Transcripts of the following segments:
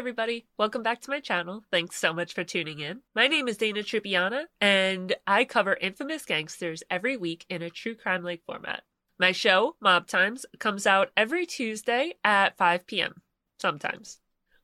everybody, welcome back to my channel. Thanks so much for tuning in. My name is Dana Truppiana, and I cover infamous gangsters every week in a true crime like format. My show, Mob Times, comes out every Tuesday at 5 p.m. Sometimes.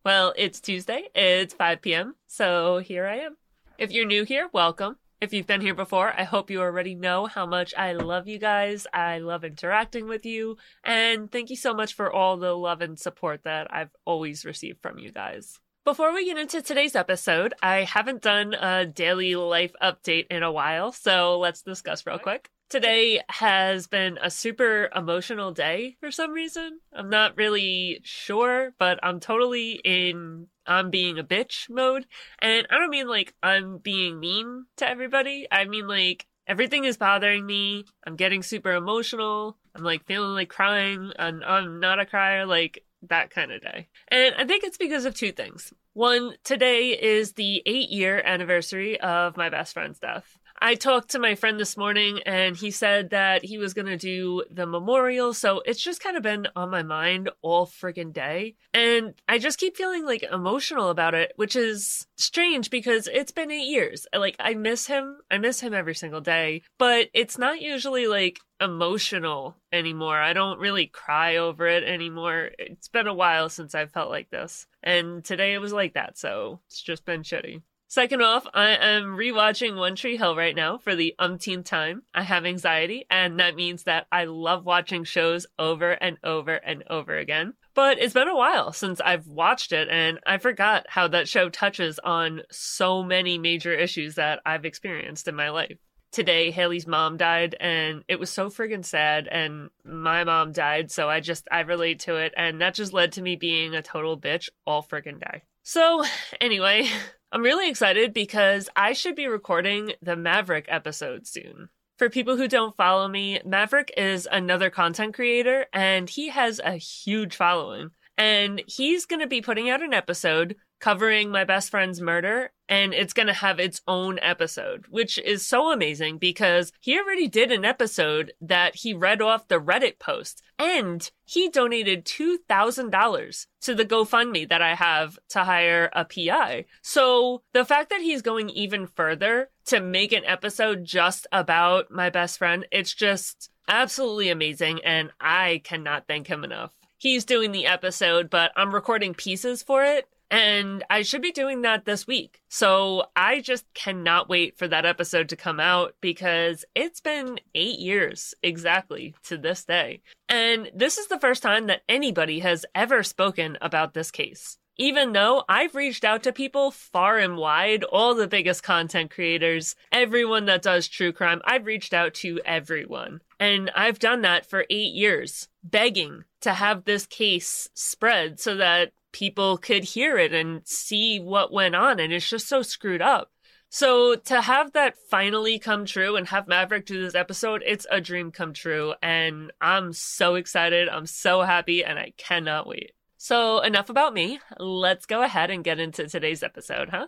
Well, it's Tuesday, it's 5 p.m., so here I am. If you're new here, welcome. If you've been here before, I hope you already know how much I love you guys. I love interacting with you. And thank you so much for all the love and support that I've always received from you guys. Before we get into today's episode, I haven't done a daily life update in a while, so let's discuss real quick. Today has been a super emotional day for some reason. I'm not really sure, but I'm totally in I'm being a bitch mode. And I don't mean like I'm being mean to everybody. I mean like everything is bothering me. I'm getting super emotional. I'm like feeling like crying and I'm not a crier, like that kind of day. And I think it's because of two things. One, today is the eight year anniversary of my best friend's death. I talked to my friend this morning and he said that he was going to do the memorial. So it's just kind of been on my mind all friggin' day. And I just keep feeling like emotional about it, which is strange because it's been eight years. Like I miss him. I miss him every single day, but it's not usually like emotional anymore. I don't really cry over it anymore. It's been a while since I've felt like this. And today it was like that. So it's just been shitty. Second off, I am rewatching One Tree Hill right now for the umpteenth time. I have anxiety, and that means that I love watching shows over and over and over again. But it's been a while since I've watched it, and I forgot how that show touches on so many major issues that I've experienced in my life. Today, Haley's mom died, and it was so friggin' sad, and my mom died, so I just, I relate to it, and that just led to me being a total bitch all friggin' day. So, anyway, I'm really excited because I should be recording the Maverick episode soon. For people who don't follow me, Maverick is another content creator and he has a huge following. And he's going to be putting out an episode covering my best friend's murder and it's going to have its own episode, which is so amazing because he already did an episode that he read off the Reddit post and he donated $2,000 to the GoFundMe that I have to hire a PI. So the fact that he's going even further to make an episode just about my best friend, it's just absolutely amazing and I cannot thank him enough. He's doing the episode, but I'm recording pieces for it and I should be doing that this week. So I just cannot wait for that episode to come out because it's been eight years exactly to this day. And this is the first time that anybody has ever spoken about this case. Even though I've reached out to people far and wide, all the biggest content creators, everyone that does true crime, I've reached out to everyone. And I've done that for eight years, begging to have this case spread so that people could hear it and see what went on. And it's just so screwed up. So to have that finally come true and have Maverick do this episode, it's a dream come true. And I'm so excited. I'm so happy and I cannot wait. So enough about me. Let's go ahead and get into today's episode, huh?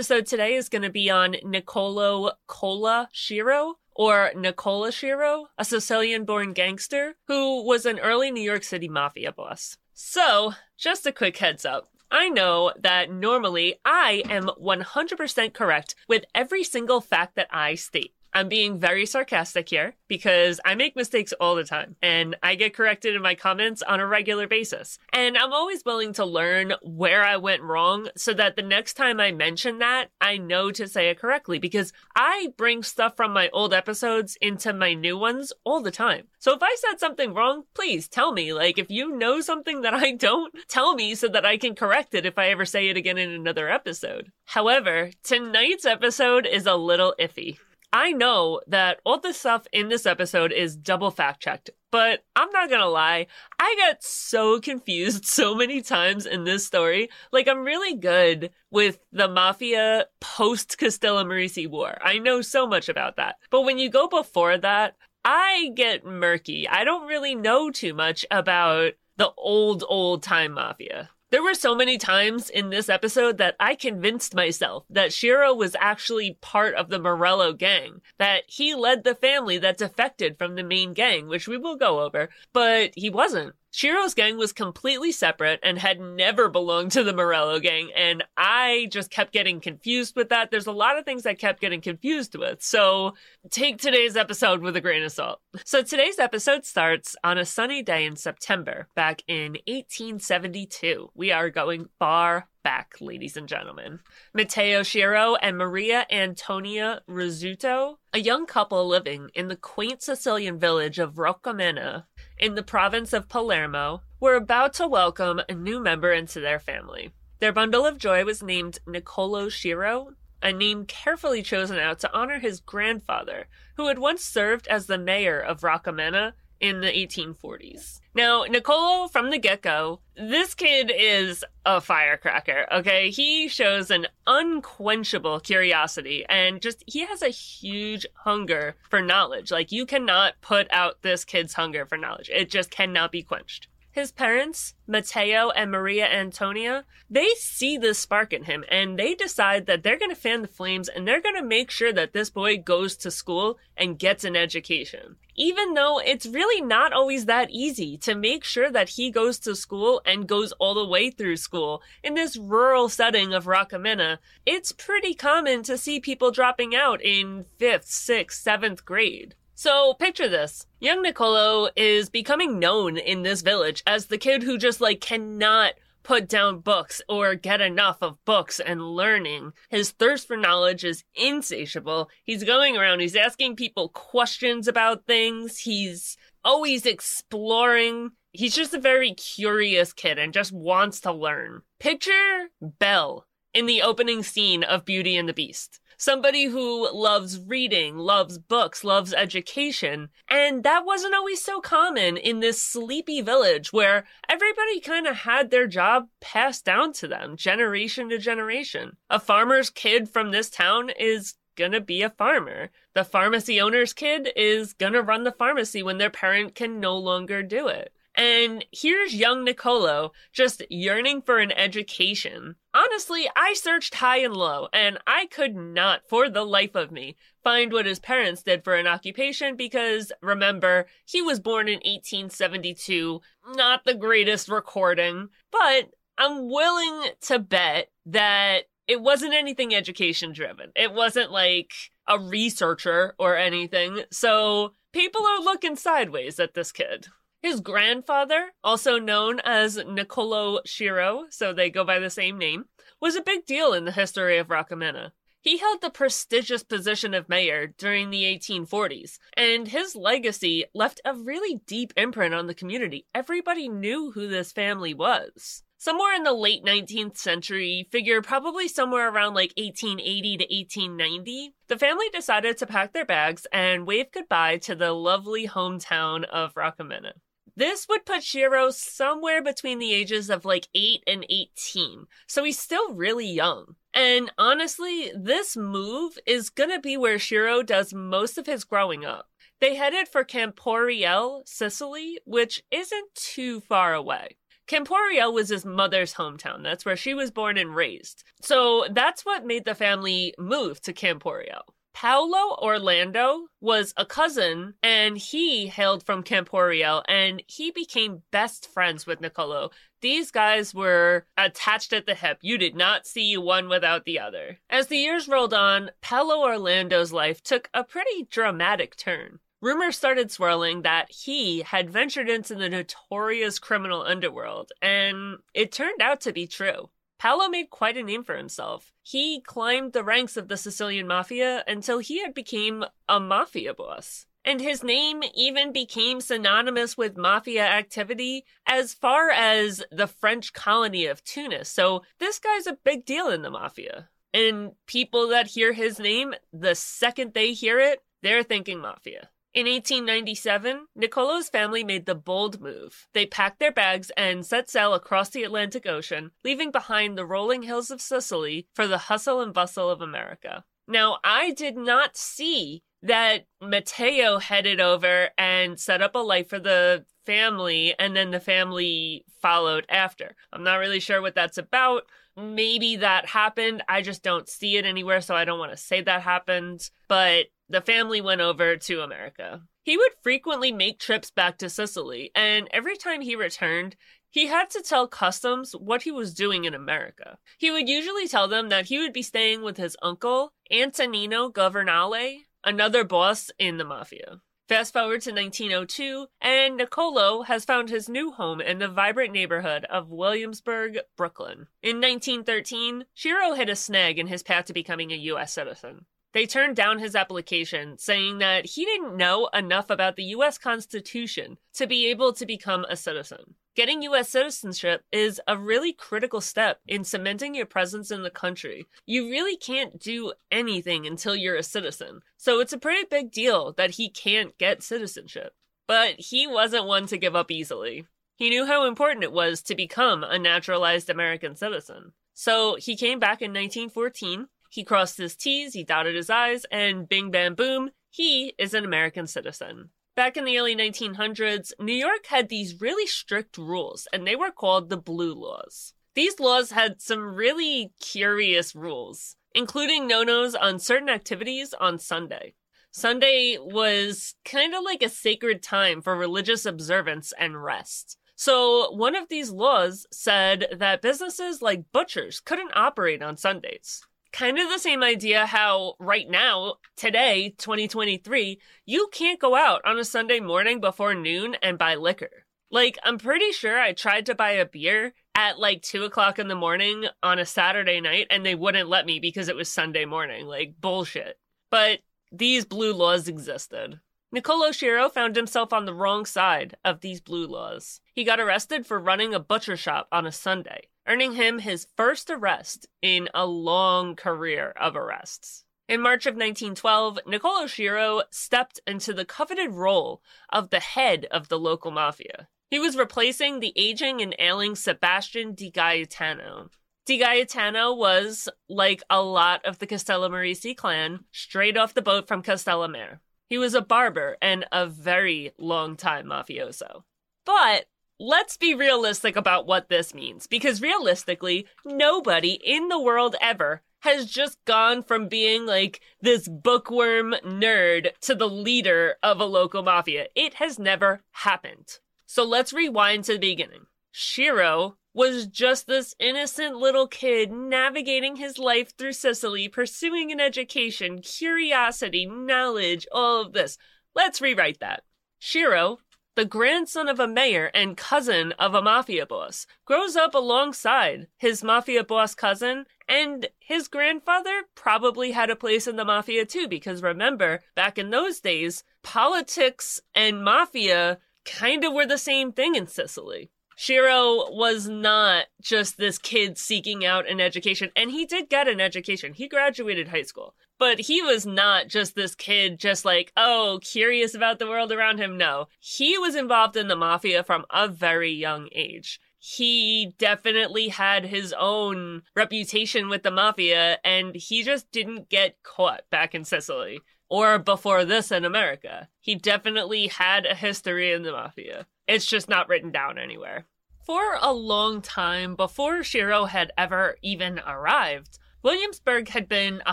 Episode today is going to be on Nicolo Cola Schiro, or Nicola Schiro, a Sicilian born gangster who was an early New York City mafia boss. So, just a quick heads up. I know that normally I am 100% correct with every single fact that I state. I'm being very sarcastic here because I make mistakes all the time and I get corrected in my comments on a regular basis. And I'm always willing to learn where I went wrong so that the next time I mention that, I know to say it correctly because I bring stuff from my old episodes into my new ones all the time. So if I said something wrong, please tell me. Like if you know something that I don't, tell me so that I can correct it if I ever say it again in another episode. However, tonight's episode is a little iffy. I know that all the stuff in this episode is double fact checked, but I'm not gonna lie, I got so confused so many times in this story. Like, I'm really good with the mafia post Castellammarese War. I know so much about that. But when you go before that, I get murky. I don't really know too much about the old, old time mafia. There were so many times in this episode that I convinced myself that Schiro was actually part of the Morello gang, that he led the family that defected from the main gang, which we will go over, but he wasn't. Schiro's gang was completely separate and had never belonged to the Morello gang, and I just kept getting confused with that. There's a lot of things I kept getting confused with, so take today's episode with a grain of salt. So today's episode starts on a sunny day in September, back in 1872. We are going far back, ladies and gentlemen. Matteo Schiro and Maria Antonia Rizzuto, a young couple living in the quaint Sicilian village of Roccamena in the province of Palermo, were about to welcome a new member into their family. Their bundle of joy was named Nicolo Schiro, a name carefully chosen out to honor his grandfather, who had once served as the mayor of Roccamena in the 1840s. Now, Nicolo, from the get go, this kid is a firecracker, okay? He shows an unquenchable curiosity and just, he has a huge hunger for knowledge. Like, you cannot put out this kid's hunger for knowledge, it just cannot be quenched. His parents, Matteo and Maria Antonia, they see this spark in him and they decide that they're going to fan the flames and they're going to make sure that this boy goes to school and gets an education. Even though it's really not always that easy to make sure that he goes to school and goes all the way through school in this rural setting of Roccamena, it's pretty common to see people dropping out in fifth, sixth, seventh grade. So picture this. Young Nicolo is becoming known in this village as the kid who just like cannot put down books or get enough of books and learning. His thirst for knowledge is insatiable. He's going around, he's asking people questions about things. He's always exploring. He's just a very curious kid and just wants to learn. Picture Belle in the opening scene of Beauty and the Beast somebody who loves reading, loves books, loves education. And that wasn't always so common in this sleepy village where everybody kind of had their job passed down to them generation to generation. A farmer's kid from this town is gonna be a farmer. The pharmacy owner's kid is gonna run the pharmacy when their parent can no longer do it. And here's young Nicolo just yearning for an education. Honestly, I searched high and low, and I could not, for the life of me, find what his parents did for an occupation because, remember, he was born in 1872, not the greatest recording, but I'm willing to bet that it wasn't anything education driven. It wasn't like a researcher or anything, so people are looking sideways at this kid. His grandfather, also known as Nicolo Schiro, so they go by the same name, was a big deal in the history of Roccamena. He held the prestigious position of mayor during the 1840s, and his legacy left a really deep imprint on the community. Everybody knew who this family was. Somewhere in the late 19th century, figure probably somewhere around like 1880 to 1890, the family decided to pack their bags and wave goodbye to the lovely hometown of Roccamena. This would put Schiro somewhere between the ages of like 8 and 18. So he's still really young. And honestly, this move is gonna be where Schiro does most of his growing up. They headed for Camporeale, Sicily, which isn't too far away. Camporeale was his mother's hometown. That's where she was born and raised. So that's what made the family move to Camporeale. Paolo Orlando was a cousin and he hailed from Camporeale and he became best friends with Nicolo. These guys were attached at the hip. You did not see one without the other. As the years rolled on, Paolo Orlando's life took a pretty dramatic turn. Rumors started swirling that he had ventured into the notorious criminal underworld, and it turned out to be true. Paolo made quite a name for himself. He climbed the ranks of the Sicilian mafia until he had become a mafia boss. And his name even became synonymous with mafia activity as far as the French colony of Tunis. So this guy's a big deal in the mafia. And people that hear his name, the second they hear it, they're thinking mafia. In 1897, Nicolo's family made the bold move. They packed their bags and set sail across the Atlantic Ocean, leaving behind the rolling hills of Sicily for the hustle and bustle of America. Now, I did not see that Matteo headed over and set up a life for the family, and then the family followed after. I'm not really sure what that's about. Maybe that happened. I just don't see it anywhere, so I don't want to say that happened. But the family went over to America. He would frequently make trips back to Sicily, and every time he returned, he had to tell customs what he was doing in America. He would usually tell them that he would be staying with his uncle, Antonino Governale, another boss in the mafia. Fast forward to 1902, and Nicolo has found his new home in the vibrant neighborhood of Williamsburg, Brooklyn. In 1913, Schiro hit a snag in his path to becoming a U.S. citizen. They turned down his application, saying that he didn't know enough about the US Constitution to be able to become a citizen. Getting US citizenship is a really critical step in cementing your presence in the country. You really can't do anything until you're a citizen, so it's a pretty big deal that he can't get citizenship. But he wasn't one to give up easily. He knew how important it was to become a naturalized American citizen. So he came back in 1914 he crossed his T's, he dotted his I's, and bing bam boom, he is an American citizen. Back in the early 1900s, New York had these really strict rules, and they were called the Blue Laws. These laws had some really curious rules, including no nos on certain activities on Sunday. Sunday was kind of like a sacred time for religious observance and rest. So, one of these laws said that businesses like butchers couldn't operate on Sundays kind of the same idea how right now, today, 2023, you can't go out on a Sunday morning before noon and buy liquor. Like, I'm pretty sure I tried to buy a beer at like two o'clock in the morning on a Saturday night and they wouldn't let me because it was Sunday morning. Like, bullshit. But these blue laws existed. Nicolo Schiro found himself on the wrong side of these blue laws. He got arrested for running a butcher shop on a Sunday earning him his first arrest in a long career of arrests. In March of 1912, Nicolo Schiro stepped into the coveted role of the head of the local mafia. He was replacing the aging and ailing Sebastian Di Gaetano. Di Gaetano was, like a lot of the Castellammarese clan, straight off the boat from Castellammare. He was a barber and a very long time mafioso. But let's be realistic about what this means because realistically, nobody in the world ever has just gone from being like this bookworm nerd to the leader of a local mafia. It has never happened. So let's rewind to the beginning. Schiro was just this innocent little kid navigating his life through Sicily, pursuing an education, curiosity, knowledge, all of this. Let's rewrite that. Schiro the grandson of a mayor and cousin of a mafia boss, grows up alongside his mafia boss cousin, and his grandfather probably had a place in the mafia too, because remember, back in those days, politics and mafia kind of were the same thing in Sicily. Schiro was not just this kid seeking out an education, and he did get an education. He graduated high school. But he was not just this kid, just like, oh, curious about the world around him. No, he was involved in the mafia from a very young age. He definitely had his own reputation with the mafia, and he just didn't get caught back in Sicily or before this in America. He definitely had a history in the mafia. It's just not written down anywhere. For a long time before Schiro had ever even arrived, Williamsburg had been a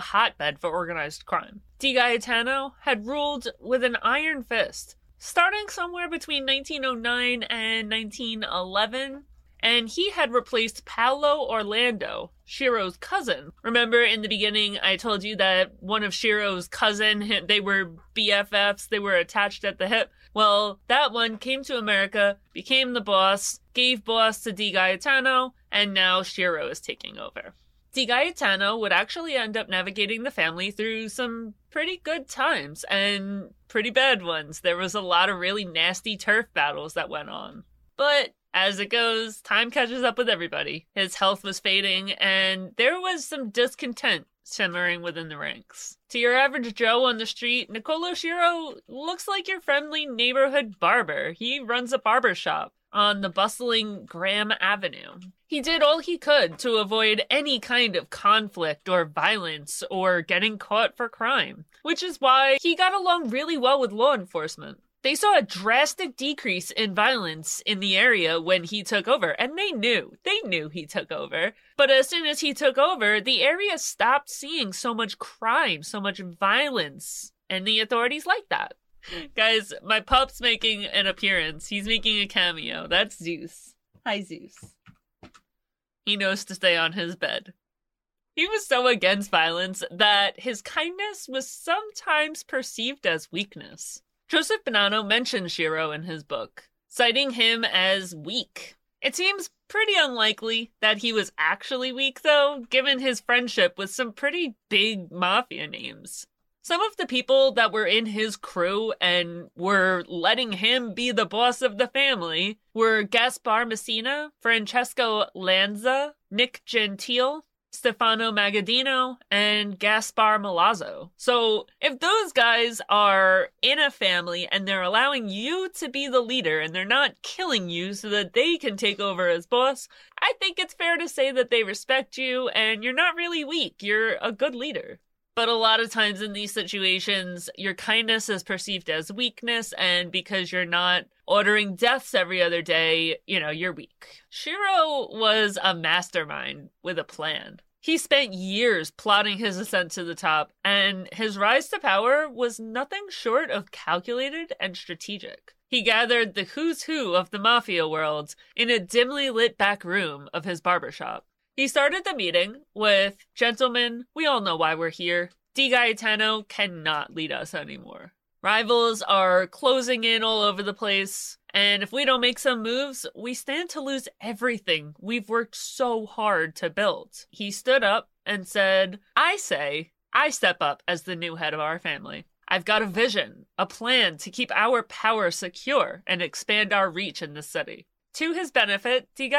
hotbed for organized crime. Di Gaetano had ruled with an iron fist, starting somewhere between 1909 and 1911, and he had replaced Paolo Orlando, Schiro's cousin. Remember in the beginning, I told you that one of Schiro's cousin, they were BFFs, they were attached at the hip. Well, that one came to America, became the boss, gave boss to Di Gaetano, and now Schiro is taking over. Di Gaetano would actually end up navigating the family through some pretty good times and pretty bad ones. There was a lot of really nasty turf battles that went on. But as it goes, time catches up with everybody. His health was fading, and there was some discontent simmering within the ranks. To your average Joe on the street, Nicolo Schiro looks like your friendly neighborhood barber. He runs a barber shop on the bustling Graham Avenue. He did all he could to avoid any kind of conflict or violence or getting caught for crime, which is why he got along really well with law enforcement. They saw a drastic decrease in violence in the area when he took over, and they knew. They knew he took over. But as soon as he took over, the area stopped seeing so much crime, so much violence, and the authorities liked that. Guys, my pup's making an appearance. He's making a cameo. That's Zeus. Hi, Zeus. He knows to stay on his bed. He was so against violence that his kindness was sometimes perceived as weakness. Joseph Bonanno mentions Schiro in his book, citing him as weak. It seems pretty unlikely that he was actually weak, though, given his friendship with some pretty big mafia names. Some of the people that were in his crew and were letting him be the boss of the family were Gaspar Messina, Francesco Lanza, Nick Gentile, Stefano Magaddino, and Gaspar Milazzo. So if those guys are in a family and they're allowing you to be the leader and they're not killing you so that they can take over as boss, I think it's fair to say that they respect you and you're not really weak. You're a good leader. But a lot of times in these situations, your kindness is perceived as weakness, and because you're not ordering deaths every other day, you know, you're weak. Schiro was a mastermind with a plan. He spent years plotting his ascent to the top, and his rise to power was nothing short of calculated and strategic. He gathered the who's who of the mafia world in a dimly lit back room of his barbershop. He started the meeting with, Gentlemen, we all know why we're here. Di Gaetano cannot lead us anymore. Rivals are closing in all over the place, and if we don't make some moves, we stand to lose everything we've worked so hard to build. He stood up and said, I say, I step up as the new head of our family. I've got a vision, a plan to keep our power secure and expand our reach in the city. To his benefit, Di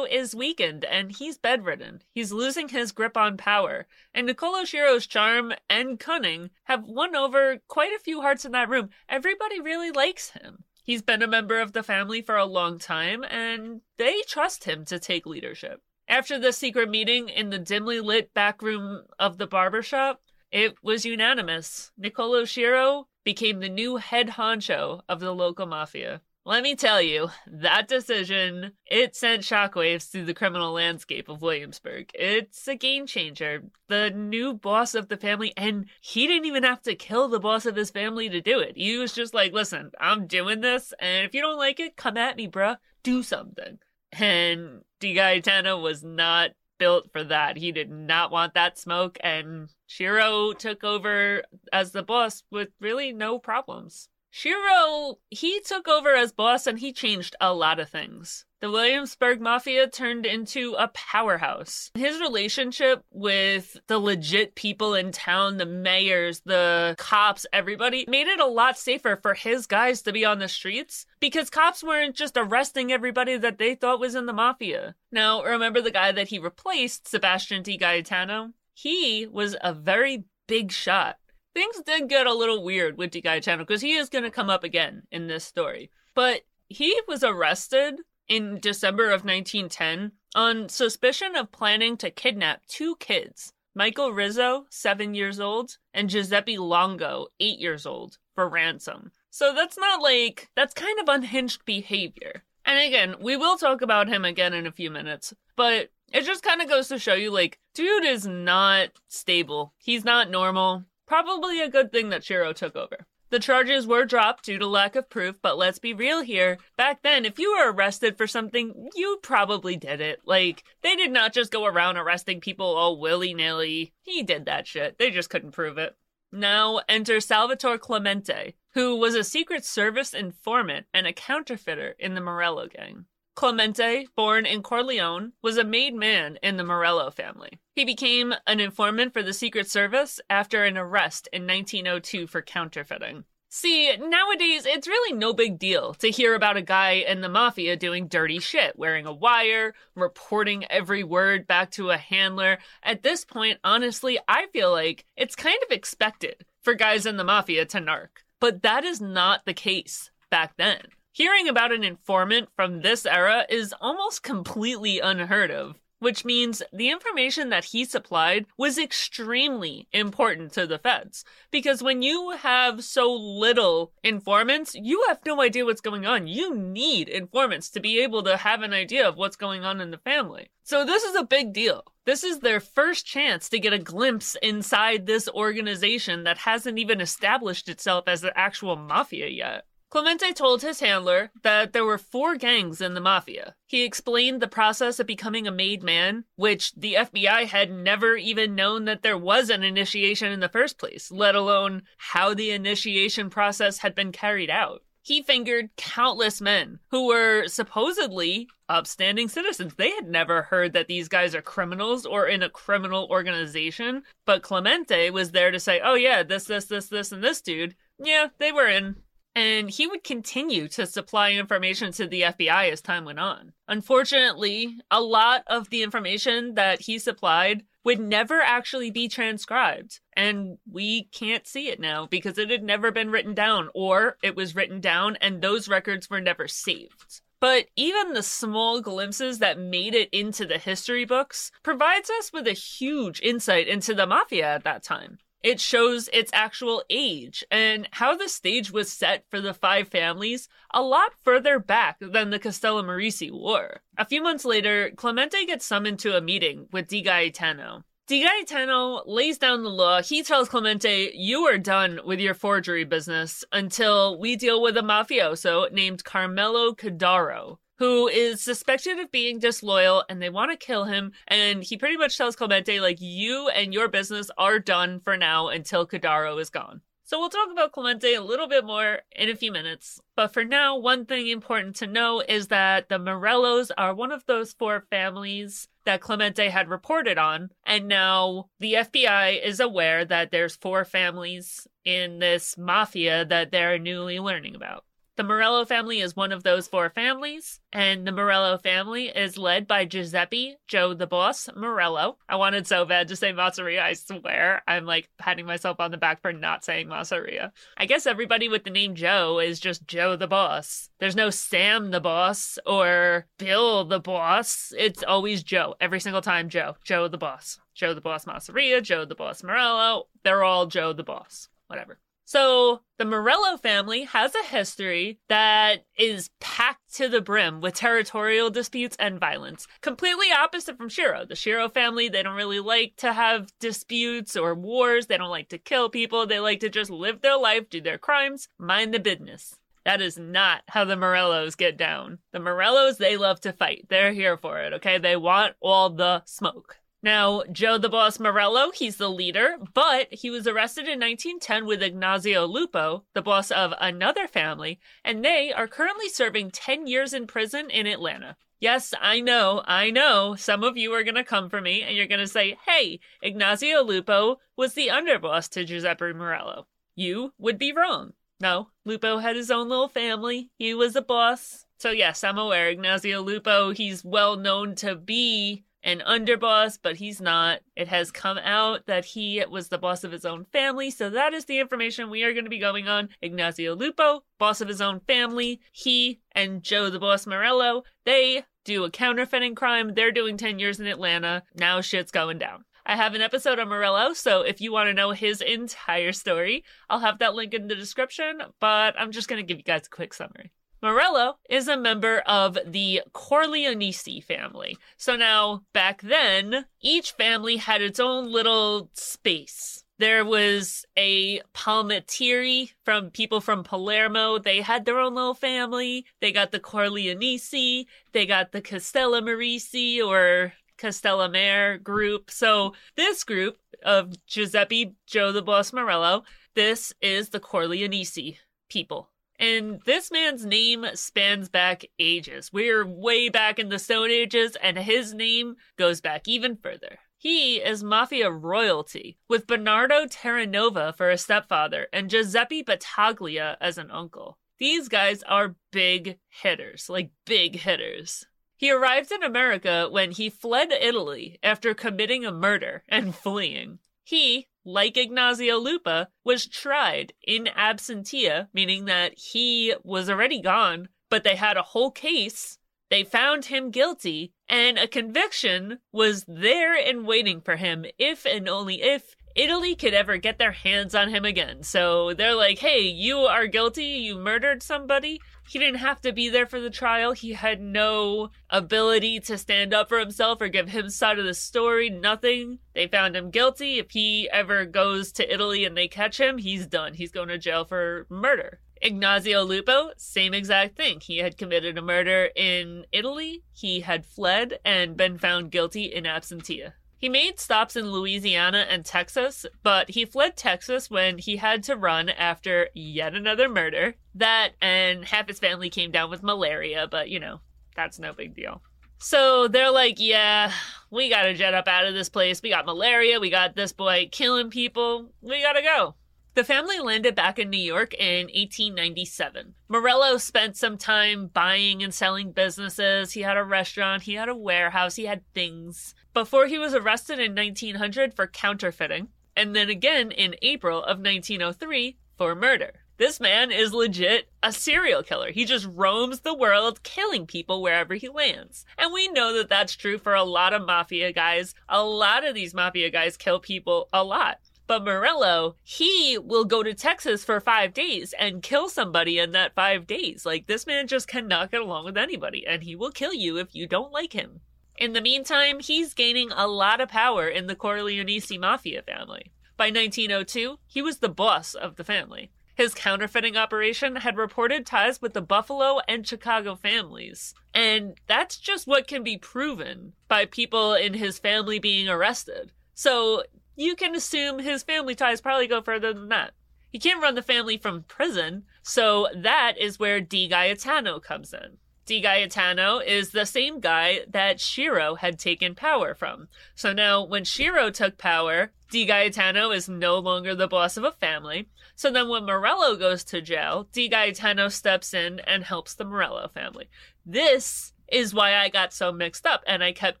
is weakened and he's bedridden. He's losing his grip on power, and Nicolo Schiro's charm and cunning have won over quite a few hearts in that room. Everybody really likes him. He's been a member of the family for a long time, and they trust him to take leadership. After the secret meeting in the dimly lit back room of the barbershop, it was unanimous. Nicolo Schiro became the new head honcho of the local mafia. Let me tell you, that decision, it sent shockwaves through the criminal landscape of Williamsburg. It's a game changer. The new boss of the family, and he didn't even have to kill the boss of his family to do it. He was just like, listen, I'm doing this, and if you don't like it, come at me, bruh. Do something. And Di Gaetano was not built for that. He did not want that smoke, and Schiro took over as the boss with really no problems. Schiro, he took over as boss and he changed a lot of things. The Williamsburg Mafia turned into a powerhouse. His relationship with the legit people in town, the mayors, the cops, everybody, made it a lot safer for his guys to be on the streets because cops weren't just arresting everybody that they thought was in the Mafia. Now, remember the guy that he replaced, Sebastian Di Gaetano? He was a very big shot things did get a little weird with Gaetano because he is going to come up again in this story. But he was arrested in December of 1910 on suspicion of planning to kidnap two kids, Michael Rizzo, seven years old, and Giuseppe Longo, eight years old, for ransom. So that's not like, that's kind of unhinged behavior. And again, we will talk about him again in a few minutes, but it just kind of goes to show you like, dude is not stable. He's not normal. Probably a good thing that Schiro took over. The charges were dropped due to lack of proof, but let's be real here. Back then, if you were arrested for something, you probably did it. Like, they did not just go around arresting people all willy nilly. He did that shit. They just couldn't prove it. Now enter Salvatore Clemente, who was a Secret Service informant and a counterfeiter in the Morello gang. Clemente, born in Corleone, was a made man in the Morello family. He became an informant for the Secret Service after an arrest in 1902 for counterfeiting. See, nowadays it's really no big deal to hear about a guy in the mafia doing dirty shit, wearing a wire, reporting every word back to a handler. At this point, honestly, I feel like it's kind of expected for guys in the mafia to narc. But that is not the case back then. Hearing about an informant from this era is almost completely unheard of which means the information that he supplied was extremely important to the feds. Because when you have so little informants, you have no idea what's going on. You need informants to be able to have an idea of what's going on in the family. So this is a big deal. This is their first chance to get a glimpse inside this organization that hasn't even established itself as the actual mafia yet. Clemente told his handler that there were four gangs in the mafia. He explained the process of becoming a made man, which the FBI had never even known that there was an initiation in the first place, let alone how the initiation process had been carried out. He fingered countless men who were supposedly upstanding citizens. They had never heard that these guys are criminals or in a criminal organization, but Clemente was there to say, oh yeah, this, this, this, this, and this dude. Yeah, they were in and he would continue to supply information to the FBI as time went on. Unfortunately, a lot of the information that he supplied would never actually be transcribed, and we can't see it now because it had never been written down, or it was written down and those records were never saved. But even the small glimpses that made it into the history books provides us with a huge insight into the mafia at that time. It shows its actual age and how the stage was set for the five families a lot further back than the Castello Castellammarese War. A few months later, Clemente gets summoned to a meeting with Di Gaetano. Di Gaetano lays down the law. He tells Clemente, You are done with your forgery business until we deal with a mafioso named Carmelo Codaro who is suspected of being disloyal and they want to kill him. And he pretty much tells Clemente, like, you and your business are done for now until Codaro is gone. So we'll talk about Clemente a little bit more in a few minutes. But for now, one thing important to know is that the Morellos are one of those four families that Clemente had reported on. And now the FBI is aware that there's four families in this mafia that they're newly learning about. The Morello family is one of those four families, and the Morello family is led by Giuseppe Joe the Boss Morello. I wanted so bad to say Masseria, I swear. I'm like patting myself on the back for not saying Masseria. I guess everybody with the name Joe is just Joe the Boss. There's no Sam the Boss or Bill the Boss. It's always Joe. Every single time, Joe. Joe the Boss. Joe the Boss Masseria, Joe the Boss Morello. They're all Joe the Boss. Whatever. So the Morello family has a history that is packed to the brim with territorial disputes and violence. Completely opposite from Schiro. The Schiro family, they don't really like to have disputes or wars. They don't like to kill people. They like to just live their life, do their crimes, mind the business. That is not how the Morellos get down. The Morellos, they love to fight. They're here for it, okay? They want all the smoke. Now, Joe the Boss Morello, he's the leader, but he was arrested in 1910 with Ignazio Lupo, the boss of another family, and they are currently serving 10 years in prison in Atlanta. Yes, I know, I know. Some of you are going to come for me and you're going to say, hey, Ignazio Lupo was the underboss to Giuseppe Morello. You would be wrong. No, Lupo had his own little family. He was a boss. So yes, I'm aware Ignazio Lupo, he's well known to be an underboss, but he's not. It has come out that he was the boss of his own family, so that is the information we are going to be going on. Ignazio Lupo, boss of his own family, he and Joe the Boss Morello, they do a counterfeiting crime. They're doing 10 years in Atlanta. Now shit's going down. I have an episode on Morello, so if you want to know his entire story, I'll have that link in the description, but I'm just going to give you guys a quick summary. Morello is a member of the Corleonesi family. So now, back then, each family had its own little space. There was a Palmatieri from people from Palermo. They had their own little family. They got the Corleonesi. They got the Castellammarese or Castellammare group. So this group of Giuseppe Joe the Boss Morello, this is the Corleonesi people. And this man's name spans back ages. We're way back in the Stone Ages, and his name goes back even further. He is mafia royalty, with Bernardo Terranova for a stepfather and Giuseppe Battaglia as an uncle. These guys are big hitters, like big hitters. He arrived in America when he fled Italy after committing a murder and fleeing. He, like Ignazio Lupa, was tried in absentia, meaning that he was already gone, but they had a whole case. They found him guilty, and a conviction was there and waiting for him if and only if Italy could ever get their hands on him again. So they're like, hey, you are guilty. You murdered somebody. He didn't have to be there for the trial. He had no ability to stand up for himself or give his side of the story. Nothing. They found him guilty. If he ever goes to Italy and they catch him, he's done. He's going to jail for murder. Ignazio Lupo, same exact thing. He had committed a murder in Italy. He had fled and been found guilty in absentia. He made stops in Louisiana and Texas, but he fled Texas when he had to run after yet another murder. That and half his family came down with malaria, but you know, that's no big deal. So they're like, yeah, we gotta jet up out of this place. We got malaria, we got this boy killing people, we gotta go. The family landed back in New York in 1897. Morello spent some time buying and selling businesses. He had a restaurant, he had a warehouse, he had things. Before he was arrested in 1900 for counterfeiting, and then again in April of 1903 for murder. This man is legit a serial killer. He just roams the world killing people wherever he lands. And we know that that's true for a lot of mafia guys. A lot of these mafia guys kill people a lot. But Morello, he will go to Texas for five days and kill somebody in that five days. Like, this man just cannot get along with anybody, and he will kill you if you don't like him. In the meantime, he's gaining a lot of power in the Corleonesi mafia family. By 1902, he was the boss of the family. His counterfeiting operation had reported ties with the Buffalo and Chicago families. And that's just what can be proven by people in his family being arrested. So you can assume his family ties probably go further than that. He can't run the family from prison, so that is where Di Gaetano comes in. Di Gaetano is the same guy that Schiro had taken power from. So now, when Schiro took power, Di Gaetano is no longer the boss of a family. So then, when Morello goes to jail, Di Gaetano steps in and helps the Morello family. This is why I got so mixed up, and I kept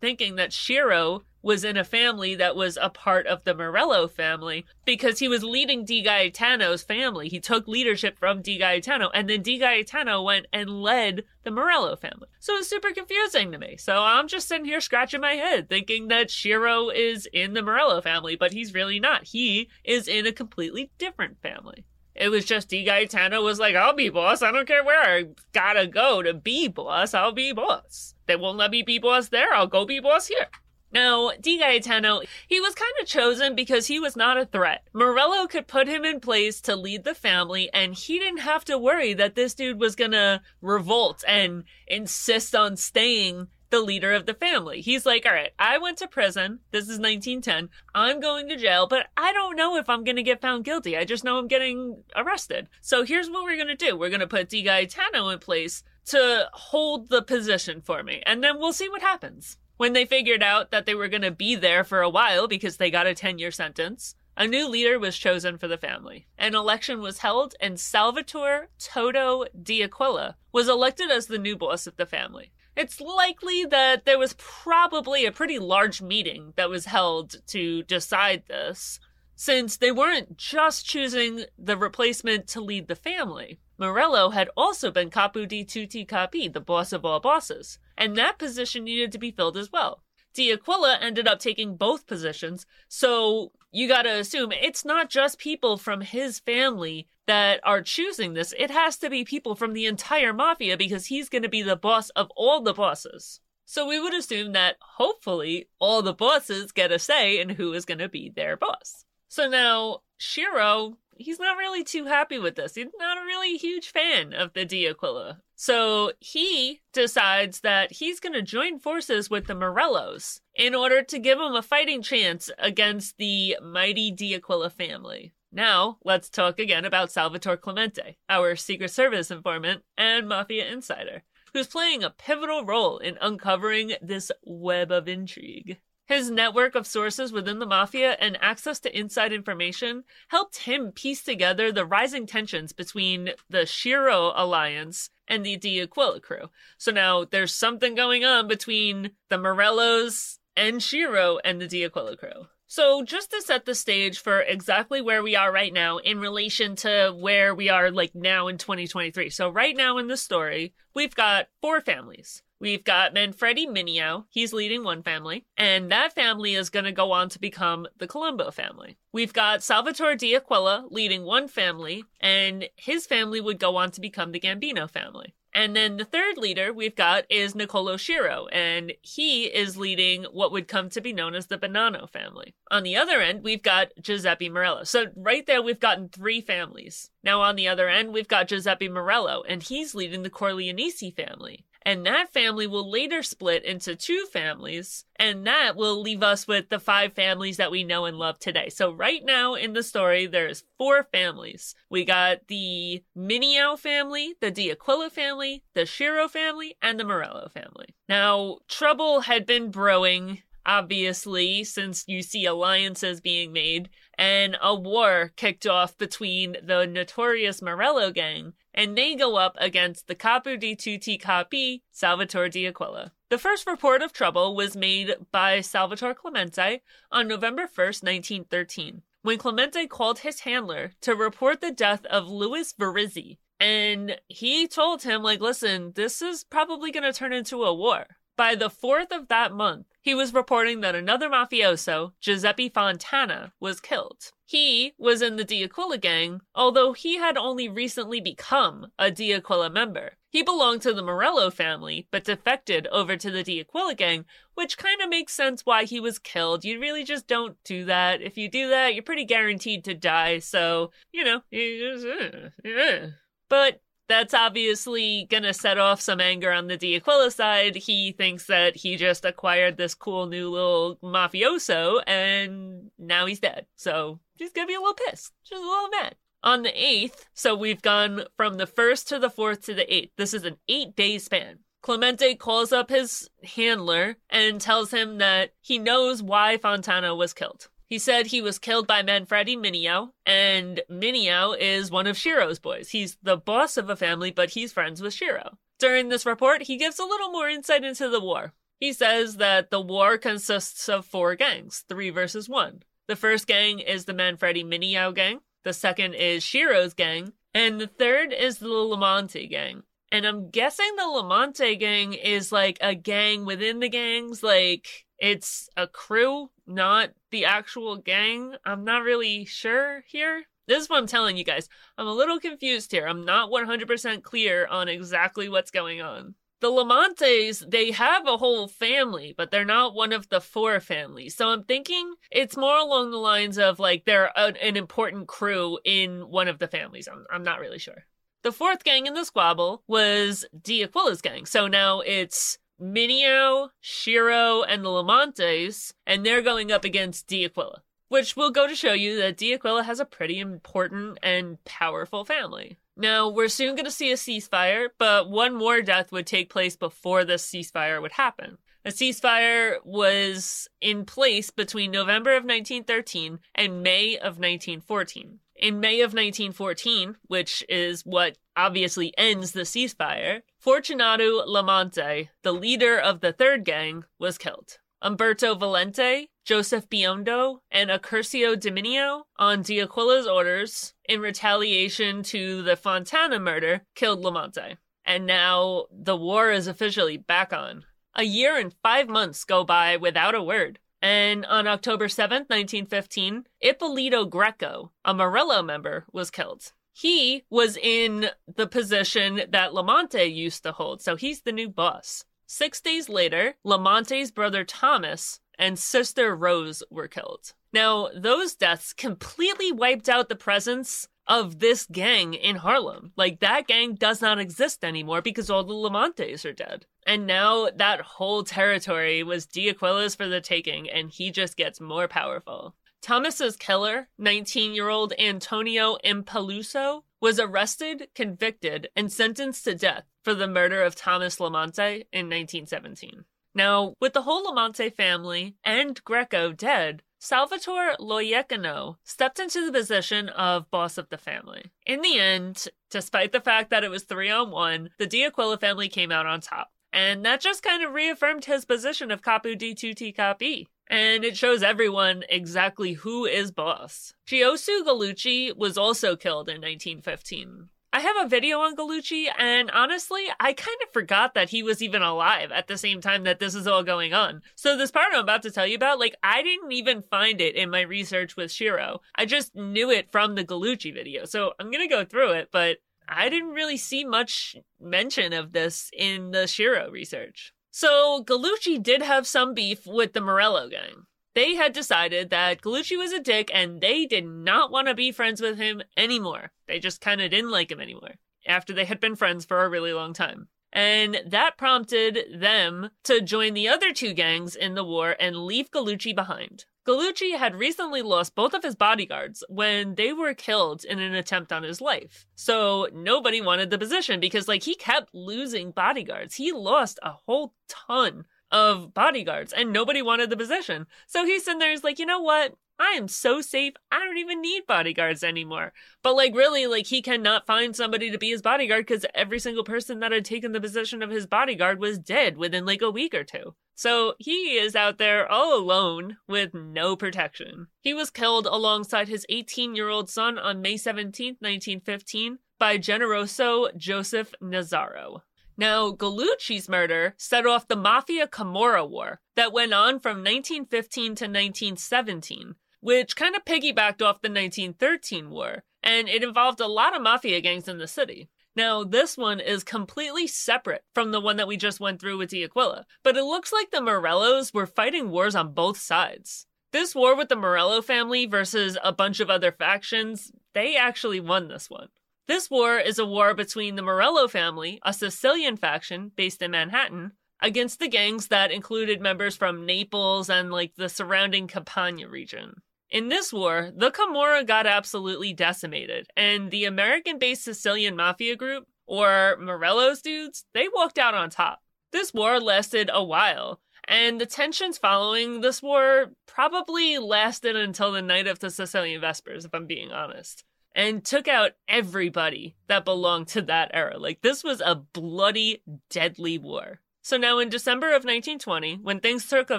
thinking that Schiro was in a family that was a part of the Morello family because he was leading Di Gaetano's family. He took leadership from Di Gaetano and then Di Gaetano went and led the Morello family. So it's super confusing to me. So I'm just sitting here scratching my head thinking that Schiro is in the Morello family, but he's really not. He is in a completely different family. It was just Di Gaetano was like, I'll be boss. I don't care where I gotta go to be boss. I'll be boss. They won't let me be boss there. I'll go be boss here. Now, Di Gaetano, he was kind of chosen because he was not a threat. Morello could put him in place to lead the family, and he didn't have to worry that this dude was gonna revolt and insist on staying the leader of the family. He's like, all right, I went to prison. This is 1910. I'm going to jail, but I don't know if I'm going to get found guilty. I just know I'm getting arrested. So here's what we're going to do. We're going to put Di Gaetano in place to hold the position for me, and then we'll see what happens. When they figured out that they were going to be there for a while because they got a 10 year sentence, a new leader was chosen for the family. An election was held, and Salvatore Toto D'Aquila was elected as the new boss of the family. It's likely that there was probably a pretty large meeting that was held to decide this, since they weren't just choosing the replacement to lead the family. Morello had also been capo di tutti capi, the boss of all bosses, and that position needed to be filled as well. D'Aquila ended up taking both positions, so you gotta assume it's not just people from his family that are choosing this. It has to be people from the entire mafia because he's gonna be the boss of all the bosses. So we would assume that hopefully all the bosses get a say in who is gonna be their boss. So now Schiro he's not really too happy with this. He's not a really huge fan of the D'Aquila. So he decides that he's going to join forces with the Morellos in order to give him a fighting chance against the mighty D'Aquila family. Now, let's talk again about Salvatore Clemente, our Secret Service informant and Mafia insider, who's playing a pivotal role in uncovering this web of intrigue. His network of sources within the mafia and access to inside information helped him piece together the rising tensions between the Schiro alliance and the D'Aquila crew. So now there's something going on between the Morellos and Schiro and the D'Aquila crew. So, just to set the stage for exactly where we are right now in relation to where we are like now in 2023. So, right now in the story, we've got four families. We've got Manfredi Mineo. He's leading one family, and that family is going to go on to become the Colombo family. We've got Salvatore D'Aquila leading one family, and his family would go on to become the Gambino family. And then the third leader we've got is Nicolo Schiro, and he is leading what would come to be known as the Bonanno family. On the other end, we've got Giuseppe Morello. So right there, we've gotten three families. Now on the other end, we've got Giuseppe Morello, and he's leading the Corleonesi family. And that family will later split into two families, and that will leave us with the five families that we know and love today. So right now in the story, there's four families. We got the Mineo family, the D'Aquila family, the Schiro family, and the Morello family. Now, trouble had been brewing obviously, since you see alliances being made, and a war kicked off between the notorious Morello gang and they go up against the Capo di Tutti Capi, Salvatore D'Aquila. The first report of trouble was made by Salvatore Clemente on November 1st, 1913, when Clemente called his handler to report the death of Louis Verizzi. And he told him, like, listen, this is probably going to turn into a war. By the 4th of that month, he was reporting that another mafioso, Giuseppe Fontana, was killed. He was in the D'Aquila gang, although he had only recently become a D'Aquila member. He belonged to the Morello family, but defected over to the D'Aquila gang, which kind of makes sense why he was killed. You really just don't do that. If you do that, you're pretty guaranteed to die, so, you know, uh, yeah. But that's obviously gonna set off some anger on the D'Aquila side. He thinks that he just acquired this cool new little mafioso and now he's dead. So he's gonna be a little pissed, just a little mad. On the 8th, so we've gone from the 1st to the 4th to the 8th. This is an eight day span. Clemente calls up his handler and tells him that he knows why Fontana was killed. He said he was killed by Manfredi Mineo, and Mineo is one of Schiro's boys. He's the boss of a family, but he's friends with Schiro. During this report, he gives a little more insight into the war. He says that the war consists of four gangs, three versus one. The first gang is the Manfredi Mineo gang, the second is Schiro's gang, and the third is the Lamonte gang. And I'm guessing the Lamonte gang is like a gang within the gangs, like it's a crew, not the actual gang. I'm not really sure here. This is what I'm telling you guys. I'm a little confused here. I'm not 100% clear on exactly what's going on. The Lamontes, they have a whole family, but they're not one of the four families. So I'm thinking it's more along the lines of like they're a, an important crew in one of the families. I'm, I'm not really sure. The fourth gang in the squabble was D'Aquila's gang. So now it's Mineo, Schiro, and the Lamontes, and they're going up against D'Aquila. Which will go to show you that D'Aquila has a pretty important and powerful family. Now, we're soon going to see a ceasefire, but one more death would take place before this ceasefire would happen. A ceasefire was in place between November of 1913 and May of 1914. In May of 1914, which is what obviously ends the ceasefire, Fortunato Lamonte, the leader of the third gang, was killed. Umberto Valente, Joseph Biondo, and Accurcio Dominio, on D'Aquila's orders, in retaliation to the Fontana murder, killed Lamonte. And now the war is officially back on. A year and five months go by without a word. And on October 7th, 1915, Ippolito Greco, a Morello member, was killed. He was in the position that Lamonte used to hold, so he's the new boss. Six days later, Lamonte's brother Thomas and sister Rose were killed. Now, those deaths completely wiped out the presence of this gang in Harlem. Like, that gang does not exist anymore because all the Lamontes are dead. And now that whole territory was D'Aquila's for the taking, and he just gets more powerful. Thomas's killer, 19 year old Antonio Impaluso, was arrested, convicted, and sentenced to death for the murder of Thomas Lamonte in 1917. Now, with the whole Lamonte family and Greco dead, Salvatore Loiacano stepped into the position of boss of the family. In the end, despite the fact that it was three on one, the D'Aquila family came out on top. And that just kind of reaffirmed his position of Capo di tutti capi. And it shows everyone exactly who is boss. Giosue Gallucci was also killed in 1915. I have a video on Gallucci, and honestly, I kind of forgot that he was even alive at the same time that this is all going on. So this part I'm about to tell you about, like, I didn't even find it in my research with Schiro. I just knew it from the Gallucci video. So I'm gonna go through it, but I didn't really see much mention of this in the Schiro research. So Gallucci did have some beef with the Morello gang they had decided that Gallucci was a dick and they did not want to be friends with him anymore. They just kind of didn't like him anymore after they had been friends for a really long time. And that prompted them to join the other two gangs in the war and leave Gallucci behind. Gallucci had recently lost both of his bodyguards when they were killed in an attempt on his life. So nobody wanted the position because, like, he kept losing bodyguards. He lost a whole ton of bodyguards and nobody wanted the position. So he's sitting there, he's like, you know what? I am so safe. I don't even need bodyguards anymore. But like really, like he cannot find somebody to be his bodyguard because every single person that had taken the position of his bodyguard was dead within like a week or two. So he is out there all alone with no protection. He was killed alongside his 18 year old son on May 17, 1915 by Generoso Joseph Nazaro. Now, Gallucci's murder set off the Mafia Camorra War that went on from 1915 to 1917, which kind of piggybacked off the 1913 war, and it involved a lot of mafia gangs in the city. Now, this one is completely separate from the one that we just went through with D'Aquila, but it looks like the Morellos were fighting wars on both sides. This war with the Morello family versus a bunch of other factions, they actually won this one. This war is a war between the Morello family, a Sicilian faction based in Manhattan, against the gangs that included members from Naples and like the surrounding Campania region. In this war, the Camorra got absolutely decimated, and the American based Sicilian mafia group, or Morello's dudes, they walked out on top. This war lasted a while, and the tensions following this war probably lasted until the night of the Sicilian Vespers, if I'm being honest and took out everybody that belonged to that era. Like, this was a bloody, deadly war. So now in December of 1920, when things took a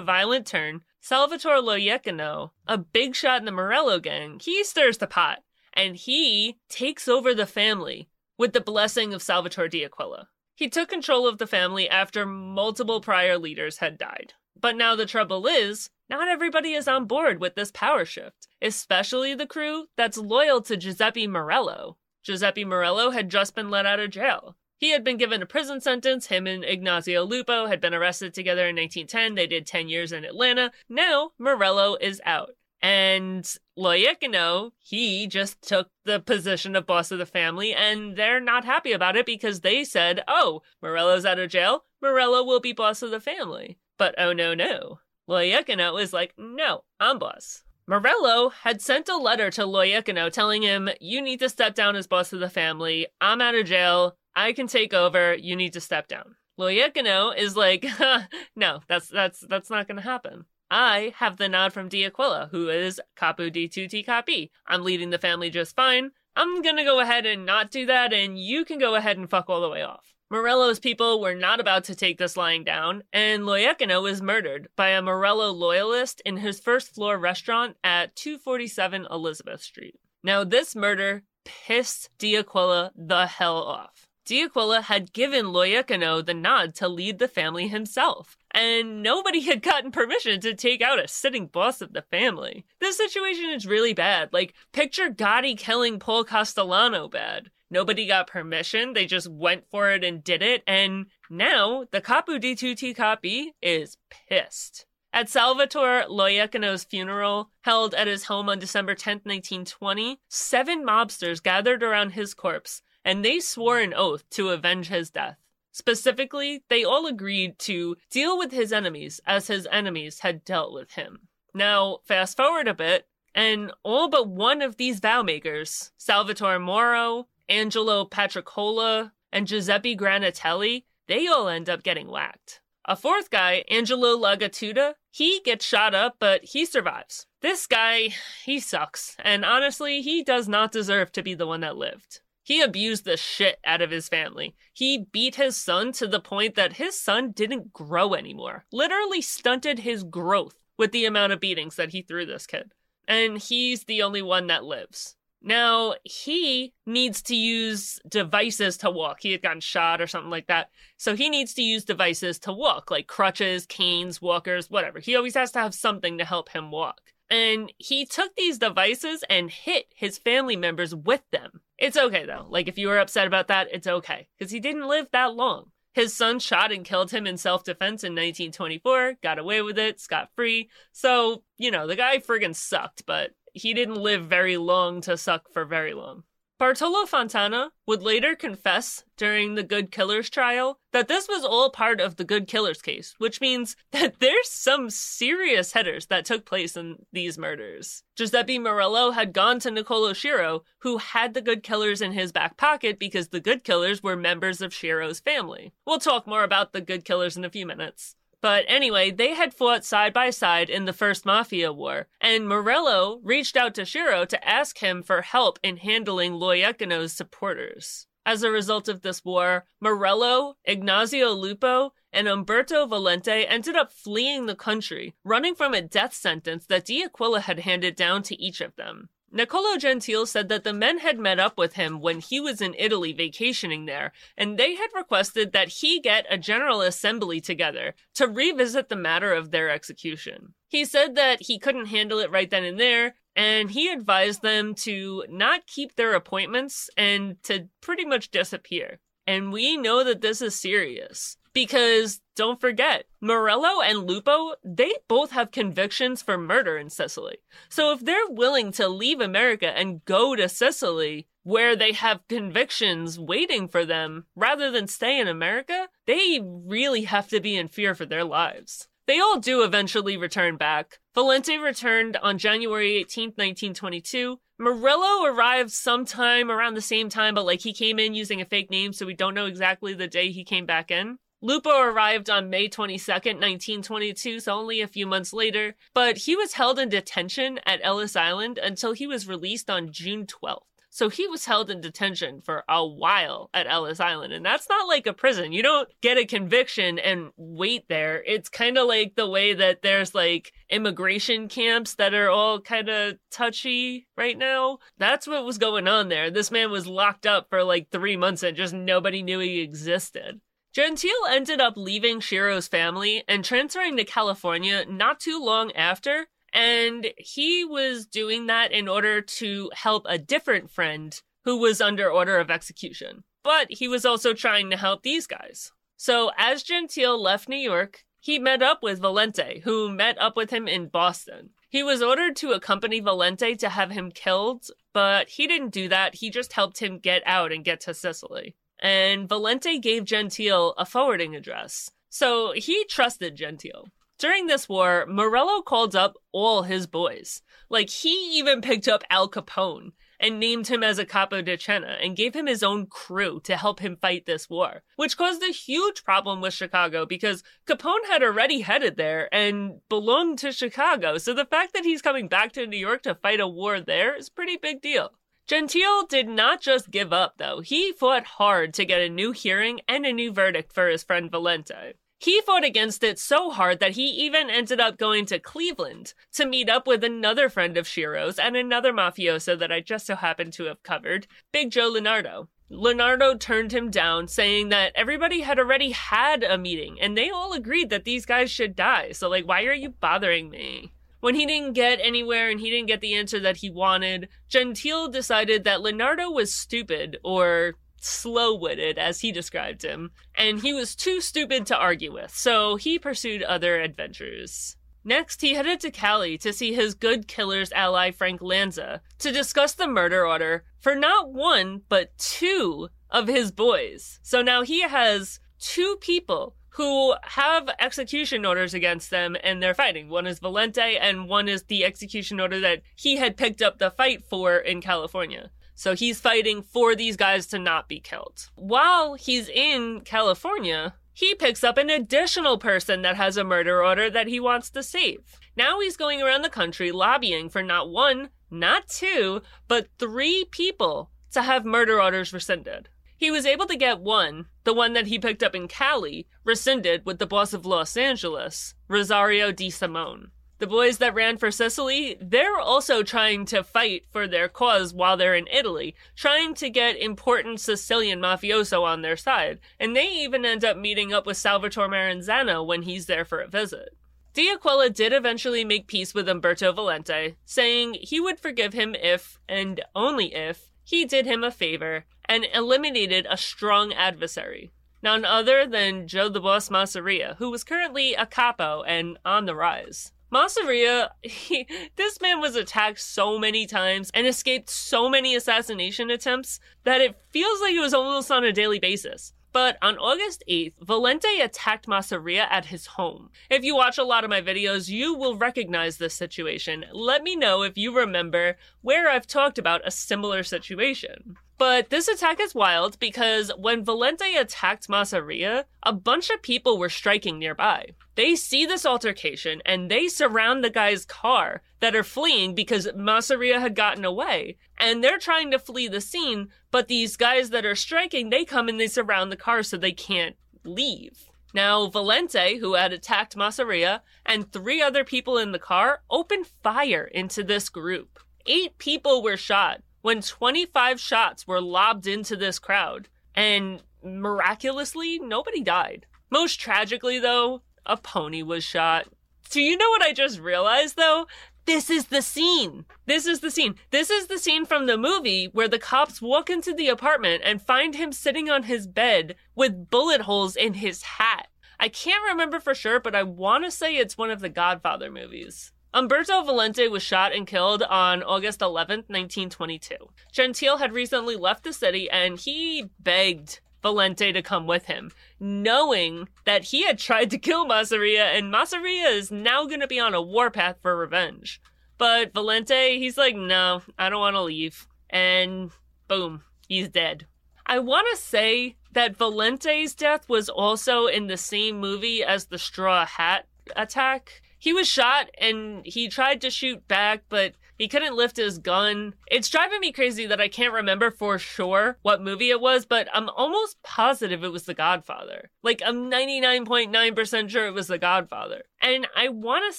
violent turn, Salvatore Loiacano, a big shot in the Morello gang, he stirs the pot and he takes over the family with the blessing of Salvatore D'Aquila. He took control of the family after multiple prior leaders had died. But now the trouble is, not everybody is on board with this power shift, especially the crew that's loyal to Giuseppe Morello. Giuseppe Morello had just been let out of jail. He had been given a prison sentence. Him and Ignazio Lupo had been arrested together in 1910. They did 10 years in Atlanta. Now, Morello is out. And Loiacano, he just took the position of boss of the family, and they're not happy about it because they said, oh, Morello's out of jail. Morello will be boss of the family. But oh no, no. Loiacano is like, no, I'm boss. Morello had sent a letter to Loiacano telling him, you need to step down as boss of the family. I'm out of jail. I can take over. You need to step down. Loiacano is like, no, that's, that's, that's not going to happen. I have the nod from D'Aquila, who is di tutti capi. I'm leading the family just fine. I'm gonna go ahead and not do that, and you can go ahead and fuck all the way off. Morello's people were not about to take this lying down, and Loiacano was murdered by a Morello loyalist in his first floor restaurant at 247 Elizabeth Street. Now, this murder pissed D'Aquila the hell off. D'Aquila had given Loiacano the nod to lead the family himself, and nobody had gotten permission to take out a sitting boss of the family. This situation is really bad. Like, picture Gotti killing Paul Castellano bad. Nobody got permission. They just went for it and did it. And now the di tutti capi is pissed. At Salvatore Loiacano's funeral, held at his home on December 10, 1920, seven mobsters gathered around his corpse and they swore an oath to avenge his death. Specifically, they all agreed to deal with his enemies as his enemies had dealt with him. Now, fast forward a bit, and all but one of these vow makers, Salvatore Moro, Angelo Patricola, and Giuseppe Granatelli, they all end up getting whacked. A fourth guy, Angelo Lagattuta, he gets shot up, but he survives. This guy, he sucks, and honestly, he does not deserve to be the one that lived. He abused the shit out of his family. He beat his son to the point that his son didn't grow anymore. Literally stunted his growth with the amount of beatings that he threw this kid. And he's the only one that lives. Now, he needs to use devices to walk. He had gotten shot or something like that. So he needs to use devices to walk, like crutches, canes, walkers, whatever. He always has to have something to help him walk. And he took these devices and hit his family members with them. It's okay though. Like, if you were upset about that, it's okay. Because he didn't live that long. His son shot and killed him in self defense in 1924, got away with it, scot free. So, you know, the guy friggin' sucked, but he didn't live very long to suck for very long. Bartolo Fontana would later confess during the Good Killers trial that this was all part of the Good Killers case, which means that there's some serious headers that took place in these murders. Giuseppe Morello had gone to Nicolo Schiro, who had the Good Killers in his back pocket because the Good Killers were members of Schiro's family. We'll talk more about the Good Killers in a few minutes. But anyway, they had fought side by side in the first Mafia War, and Morello reached out to Schiro to ask him for help in handling Loiacano's supporters. As a result of this war, Morello, Ignazio Lupo, and Umberto Valente ended up fleeing the country, running from a death sentence that D'Aquila had handed down to each of them. Nicolo Gentile said that the men had met up with him when he was in Italy vacationing there, and they had requested that he get a general assembly together to revisit the matter of their execution. He said that he couldn't handle it right then and there, and he advised them to not keep their appointments and to pretty much disappear. And we know that this is serious. Because don't forget, Morello and Lupo, they both have convictions for murder in Sicily. So if they're willing to leave America and go to Sicily, where they have convictions waiting for them, rather than stay in America, they really have to be in fear for their lives. They all do eventually return back. Valente returned on January 18, 1922. Morello arrived sometime around the same time, but like he came in using a fake name, so we don't know exactly the day he came back in. Lupo arrived on May 22nd, 1922, so only a few months later, but he was held in detention at Ellis Island until he was released on June 12th. So he was held in detention for a while at Ellis Island. And that's not like a prison. You don't get a conviction and wait there. It's kind of like the way that there's like immigration camps that are all kind of touchy right now. That's what was going on there. This man was locked up for like three months and just nobody knew he existed. Gentile ended up leaving Schiro's family and transferring to California not too long after, and he was doing that in order to help a different friend who was under order of execution. But he was also trying to help these guys. So as Gentile left New York, he met up with Valente, who met up with him in Boston. He was ordered to accompany Valente to have him killed, but he didn't do that. He just helped him get out and get to Sicily and Valente gave Gentile a forwarding address. So he trusted Gentile. During this war, Morello called up all his boys. Like, he even picked up Al Capone and named him as a capo di cena and gave him his own crew to help him fight this war, which caused a huge problem with Chicago because Capone had already headed there and belonged to Chicago. So the fact that he's coming back to New York to fight a war there is a pretty big deal. Gentile did not just give up, though. He fought hard to get a new hearing and a new verdict for his friend Valente. He fought against it so hard that he even ended up going to Cleveland to meet up with another friend of Schiro's and another mafioso that I just so happened to have covered, Big Joe Lonardo. Lonardo turned him down, saying that everybody had already had a meeting and they all agreed that these guys should die. So, like, why are you bothering me? When he didn't get anywhere and he didn't get the answer that he wanted, Gentile decided that Leonardo was stupid or slow witted, as he described him, and he was too stupid to argue with, so he pursued other adventures. Next, he headed to Cali to see his good killer's ally Frank Lanza to discuss the murder order for not one, but two of his boys. So now he has two people who have execution orders against them and they're fighting. One is Valente and one is the execution order that he had picked up the fight for in California. So he's fighting for these guys to not be killed. While he's in California, he picks up an additional person that has a murder order that he wants to save. Now he's going around the country lobbying for not one, not two, but three people to have murder orders rescinded. He was able to get one, the one that he picked up in Cali, rescinded with the boss of Los Angeles, Rosario Di Simone. The boys that ran for Sicily, they're also trying to fight for their cause while they're in Italy, trying to get important Sicilian mafioso on their side, and they even end up meeting up with Salvatore Maranzano when he's there for a visit. D'Aquila did eventually make peace with Umberto Valente, saying he would forgive him if, and only if, he did him a favor and eliminated a strong adversary. None other than Joe the Boss Masseria, who was currently a capo and on the rise. Masseria, this man was attacked so many times and escaped so many assassination attempts that it feels like it was almost on a daily basis. But on August 8th, Valente attacked Masseria at his home. If you watch a lot of my videos, you will recognize this situation. Let me know if you remember where I've talked about a similar situation. But this attack is wild because when Valente attacked Masseria, a bunch of people were striking nearby. They see this altercation and they surround the guy's car that are fleeing because Masseria had gotten away. And they're trying to flee the scene, but these guys that are striking, they come and they surround the car so they can't leave. Now, Valente, who had attacked Masseria, and three other people in the car opened fire into this group. Eight people were shot, when 25 shots were lobbed into this crowd, and miraculously, nobody died. Most tragically, though, a pony was shot. Do you know what I just realized, though? This is the scene. This is the scene. This is the scene from the movie where the cops walk into the apartment and find him sitting on his bed with bullet holes in his hat. I can't remember for sure, but I want to say it's one of the Godfather movies. Umberto Valente was shot and killed on August 11, 1922. Gentile had recently left the city and he begged Valente to come with him, knowing that he had tried to kill Masseria and Masseria is now going to be on a warpath for revenge. But Valente, he's like, no, I don't want to leave. And boom, he's dead. I want to say that Valente's death was also in the same movie as the Straw Hat attack he was shot and he tried to shoot back, but he couldn't lift his gun. It's driving me crazy that I can't remember for sure what movie it was, but I'm almost positive it was The Godfather. Like, I'm 99.9% sure it was The Godfather. And I want to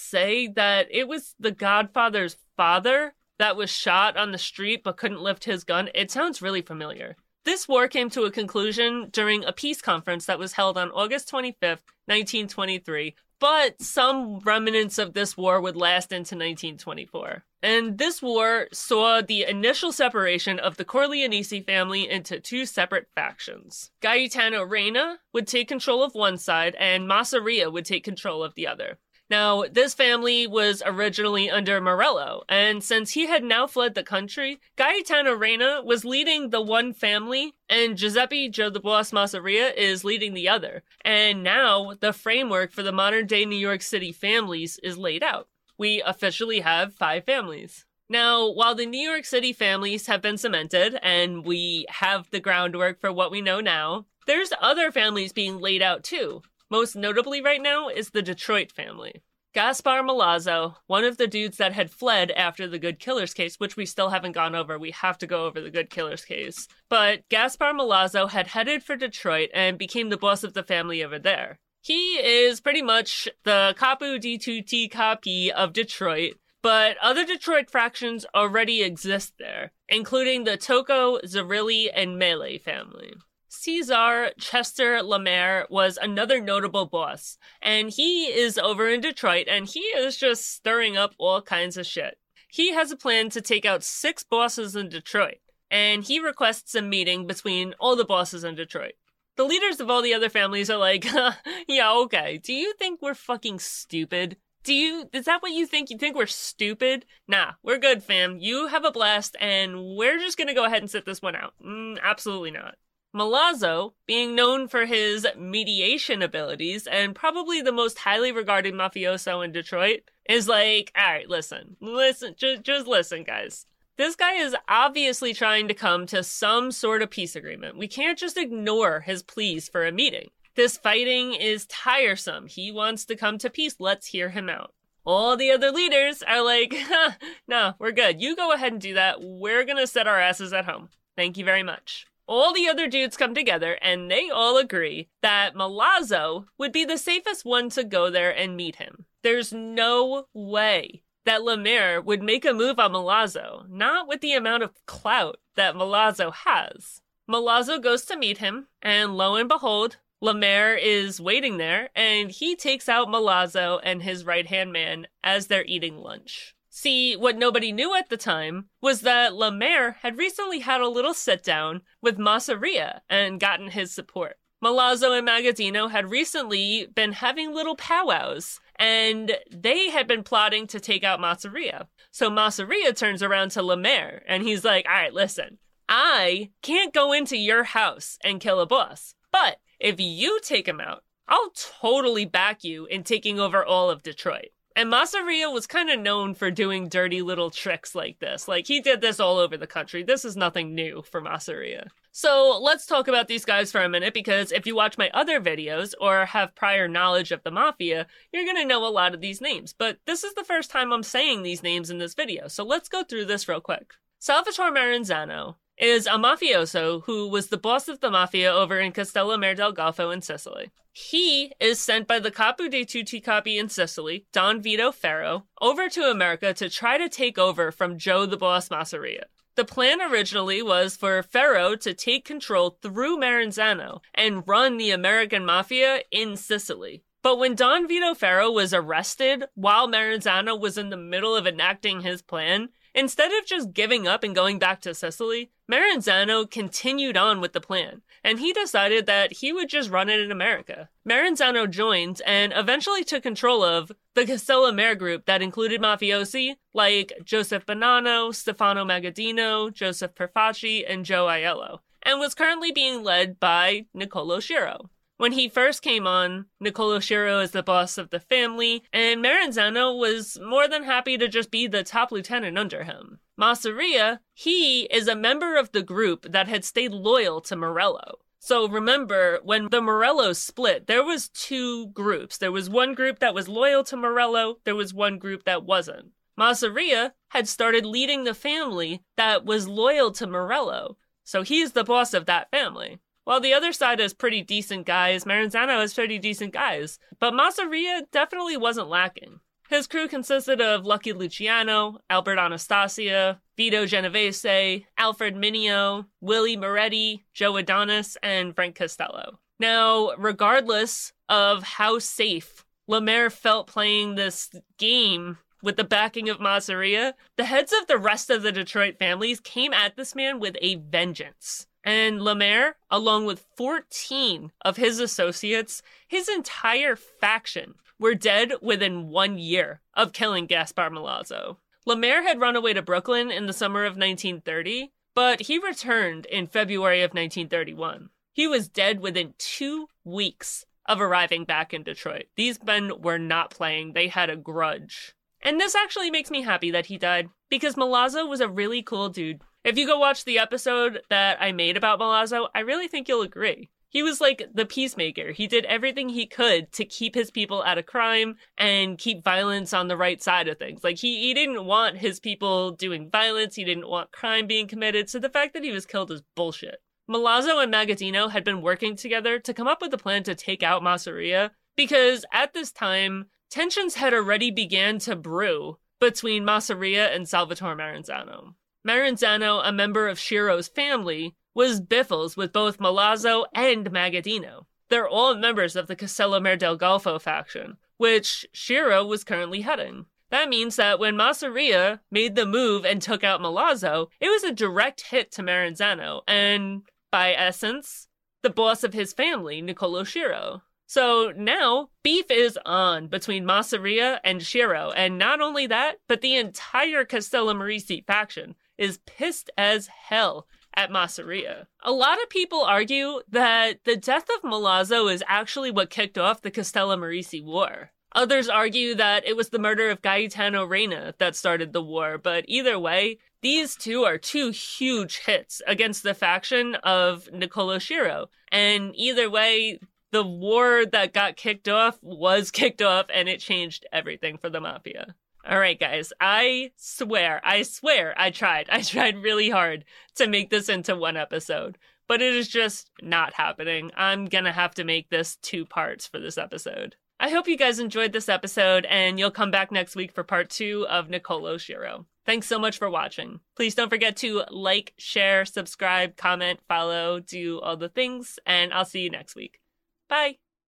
say that it was The Godfather's father that was shot on the street but couldn't lift his gun. It sounds really familiar. This war came to a conclusion during a peace conference that was held on August 25th, 1923, but some remnants of this war would last into 1924. And this war saw the initial separation of the Corleonesi family into two separate factions. Gaetano Reina would take control of one side, and Masseria would take control of the other. Now, this family was originally under Morello, and since he had now fled the country, Gaetano Reina was leading the one family, and Giuseppe Joe the Boss Masseria is leading the other. And now, the framework for the modern day New York City families is laid out. We officially have five families. Now, while the New York City families have been cemented, and we have the groundwork for what we know now, there's other families being laid out too. Most notably right now is the Detroit family. Gaspar Milazzo, one of the dudes that had fled after the Good Killers case, which we still haven't gone over. We have to go over the Good Killers case. But Gaspar Milazzo had headed for Detroit and became the boss of the family over there. He is pretty much the di tutti capi of Detroit, but other Detroit fractions already exist there, including the Tocco, Zerilli, and Mele family. Cesar Chester LaMare was another notable boss, and he is over in Detroit and he is just stirring up all kinds of shit. He has a plan to take out six bosses in Detroit, and he requests a meeting between all the bosses in Detroit. The leaders of all the other families are like, yeah, okay. Do you think we're fucking stupid? Do you, is that what you think? You think we're stupid? Nah, we're good, fam. You have a blast, and we're just gonna go ahead and sit this one out. Mm, absolutely not. Milazzo, being known for his mediation abilities and probably the most highly regarded mafioso in Detroit, is like, all right, listen, listen, just, just listen, guys. This guy is obviously trying to come to some sort of peace agreement. We can't just ignore his pleas for a meeting. This fighting is tiresome. He wants to come to peace. Let's hear him out. All the other leaders are like, huh, no, we're good. You go ahead and do that. We're going to set our asses at home. Thank you very much. All the other dudes come together and they all agree that Milazzo would be the safest one to go there and meet him. There's no way that LaMare would make a move on Milazzo, not with the amount of clout that Milazzo has. Milazzo goes to meet him, and lo and behold, LaMare is waiting there, and he takes out Milazzo and his right hand man as they're eating lunch. See, what nobody knew at the time was that LaMare had recently had a little sit down with Masseria and gotten his support. Milazzo and Magaddino had recently been having little powwows, and they had been plotting to take out Masseria. So Masseria turns around to LaMare, and he's like, all right, listen, I can't go into your house and kill a boss, but if you take him out, I'll totally back you in taking over all of Detroit. And Masseria was kind of known for doing dirty little tricks like this. Like, he did this all over the country. This is nothing new for Masseria. So, let's talk about these guys for a minute because if you watch my other videos or have prior knowledge of the Mafia, you're going to know a lot of these names. But this is the first time I'm saying these names in this video. So, let's go through this real quick. Salvatore Maranzano is a mafioso who was the boss of the mafia over in Castello del Golfo in Sicily. He is sent by the Capo dei Tutti Capi in Sicily, Don Vito Ferro, over to America to try to take over from Joe the Boss Masseria. The plan originally was for Ferro to take control through Maranzano and run the American mafia in Sicily. But when Don Vito Ferro was arrested while Maranzano was in the middle of enacting his plan, Instead of just giving up and going back to Sicily, Maranzano continued on with the plan, and he decided that he would just run it in America. Maranzano joined and eventually took control of the Castellammare group that included mafiosi like Joseph Bonanno, Stefano Magaddino, Joseph Profaci, and Joe Aiello, and was currently being led by Nicolo Schiro. When he first came on, Nicolo Schiro is the boss of the family, and Maranzano was more than happy to just be the top lieutenant under him. Masseria, he is a member of the group that had stayed loyal to Morello. So remember, when the Morellos split, there was two groups. There was one group that was loyal to Morello, there was one group that wasn't. Masseria had started leading the family that was loyal to Morello, so he's the boss of that family. While the other side is pretty decent guys, Maranzano has pretty decent guys, but Masseria definitely wasn't lacking. His crew consisted of Lucky Luciano, Albert Anastasia, Vito Genovese, Alfred Mineo, Willie Moretti, Joe Adonis, and Frank Costello. Now, regardless of how safe LaMare felt playing this game with the backing of Masseria, the heads of the rest of the Detroit families came at this man with a vengeance. And LaMare, along with 14 of his associates, his entire faction, were dead within one year of killing Gaspar Milazzo. LaMare had run away to Brooklyn in the summer of 1930, but he returned in February of 1931. He was dead within two weeks of arriving back in Detroit. These men were not playing, they had a grudge. And this actually makes me happy that he died, because Milazzo was a really cool dude. If you go watch the episode that I made about Milazzo, I really think you'll agree. He was like the peacemaker. He did everything he could to keep his people out of crime and keep violence on the right side of things. Like he, he didn't want his people doing violence. He didn't want crime being committed. So the fact that he was killed is bullshit. Milazzo and Magaddino had been working together to come up with a plan to take out Masseria because at this time, tensions had already began to brew between Masseria and Salvatore Maranzano. Maranzano, a member of Schiro's family, was biffles with both Milazzo and Magaddino. They're all members of the Castellammare del Golfo faction, which Schiro was currently heading. That means that when Masseria made the move and took out Milazzo, it was a direct hit to Maranzano, and by essence, the boss of his family, Nicolo Schiro. So now beef is on between Masseria and Schiro, and not only that, but the entire Castellammarese faction is pissed as hell at Masseria. A lot of people argue that the death of Milazzo is actually what kicked off the Castellammarese War. Others argue that it was the murder of Gaetano Reina that started the war, but either way, these two are two huge hits against the faction of Nicolo Schiro. And either way, the war that got kicked off was kicked off and it changed everything for the mafia. All right, guys, I swear, I swear I tried. I tried really hard to make this into one episode, but it is just not happening. I'm gonna have to make this two parts for this episode. I hope you guys enjoyed this episode and you'll come back next week for part two of Nicolo Schiro. Thanks so much for watching. Please don't forget to like, share, subscribe, comment, follow, do all the things, and I'll see you next week. Bye.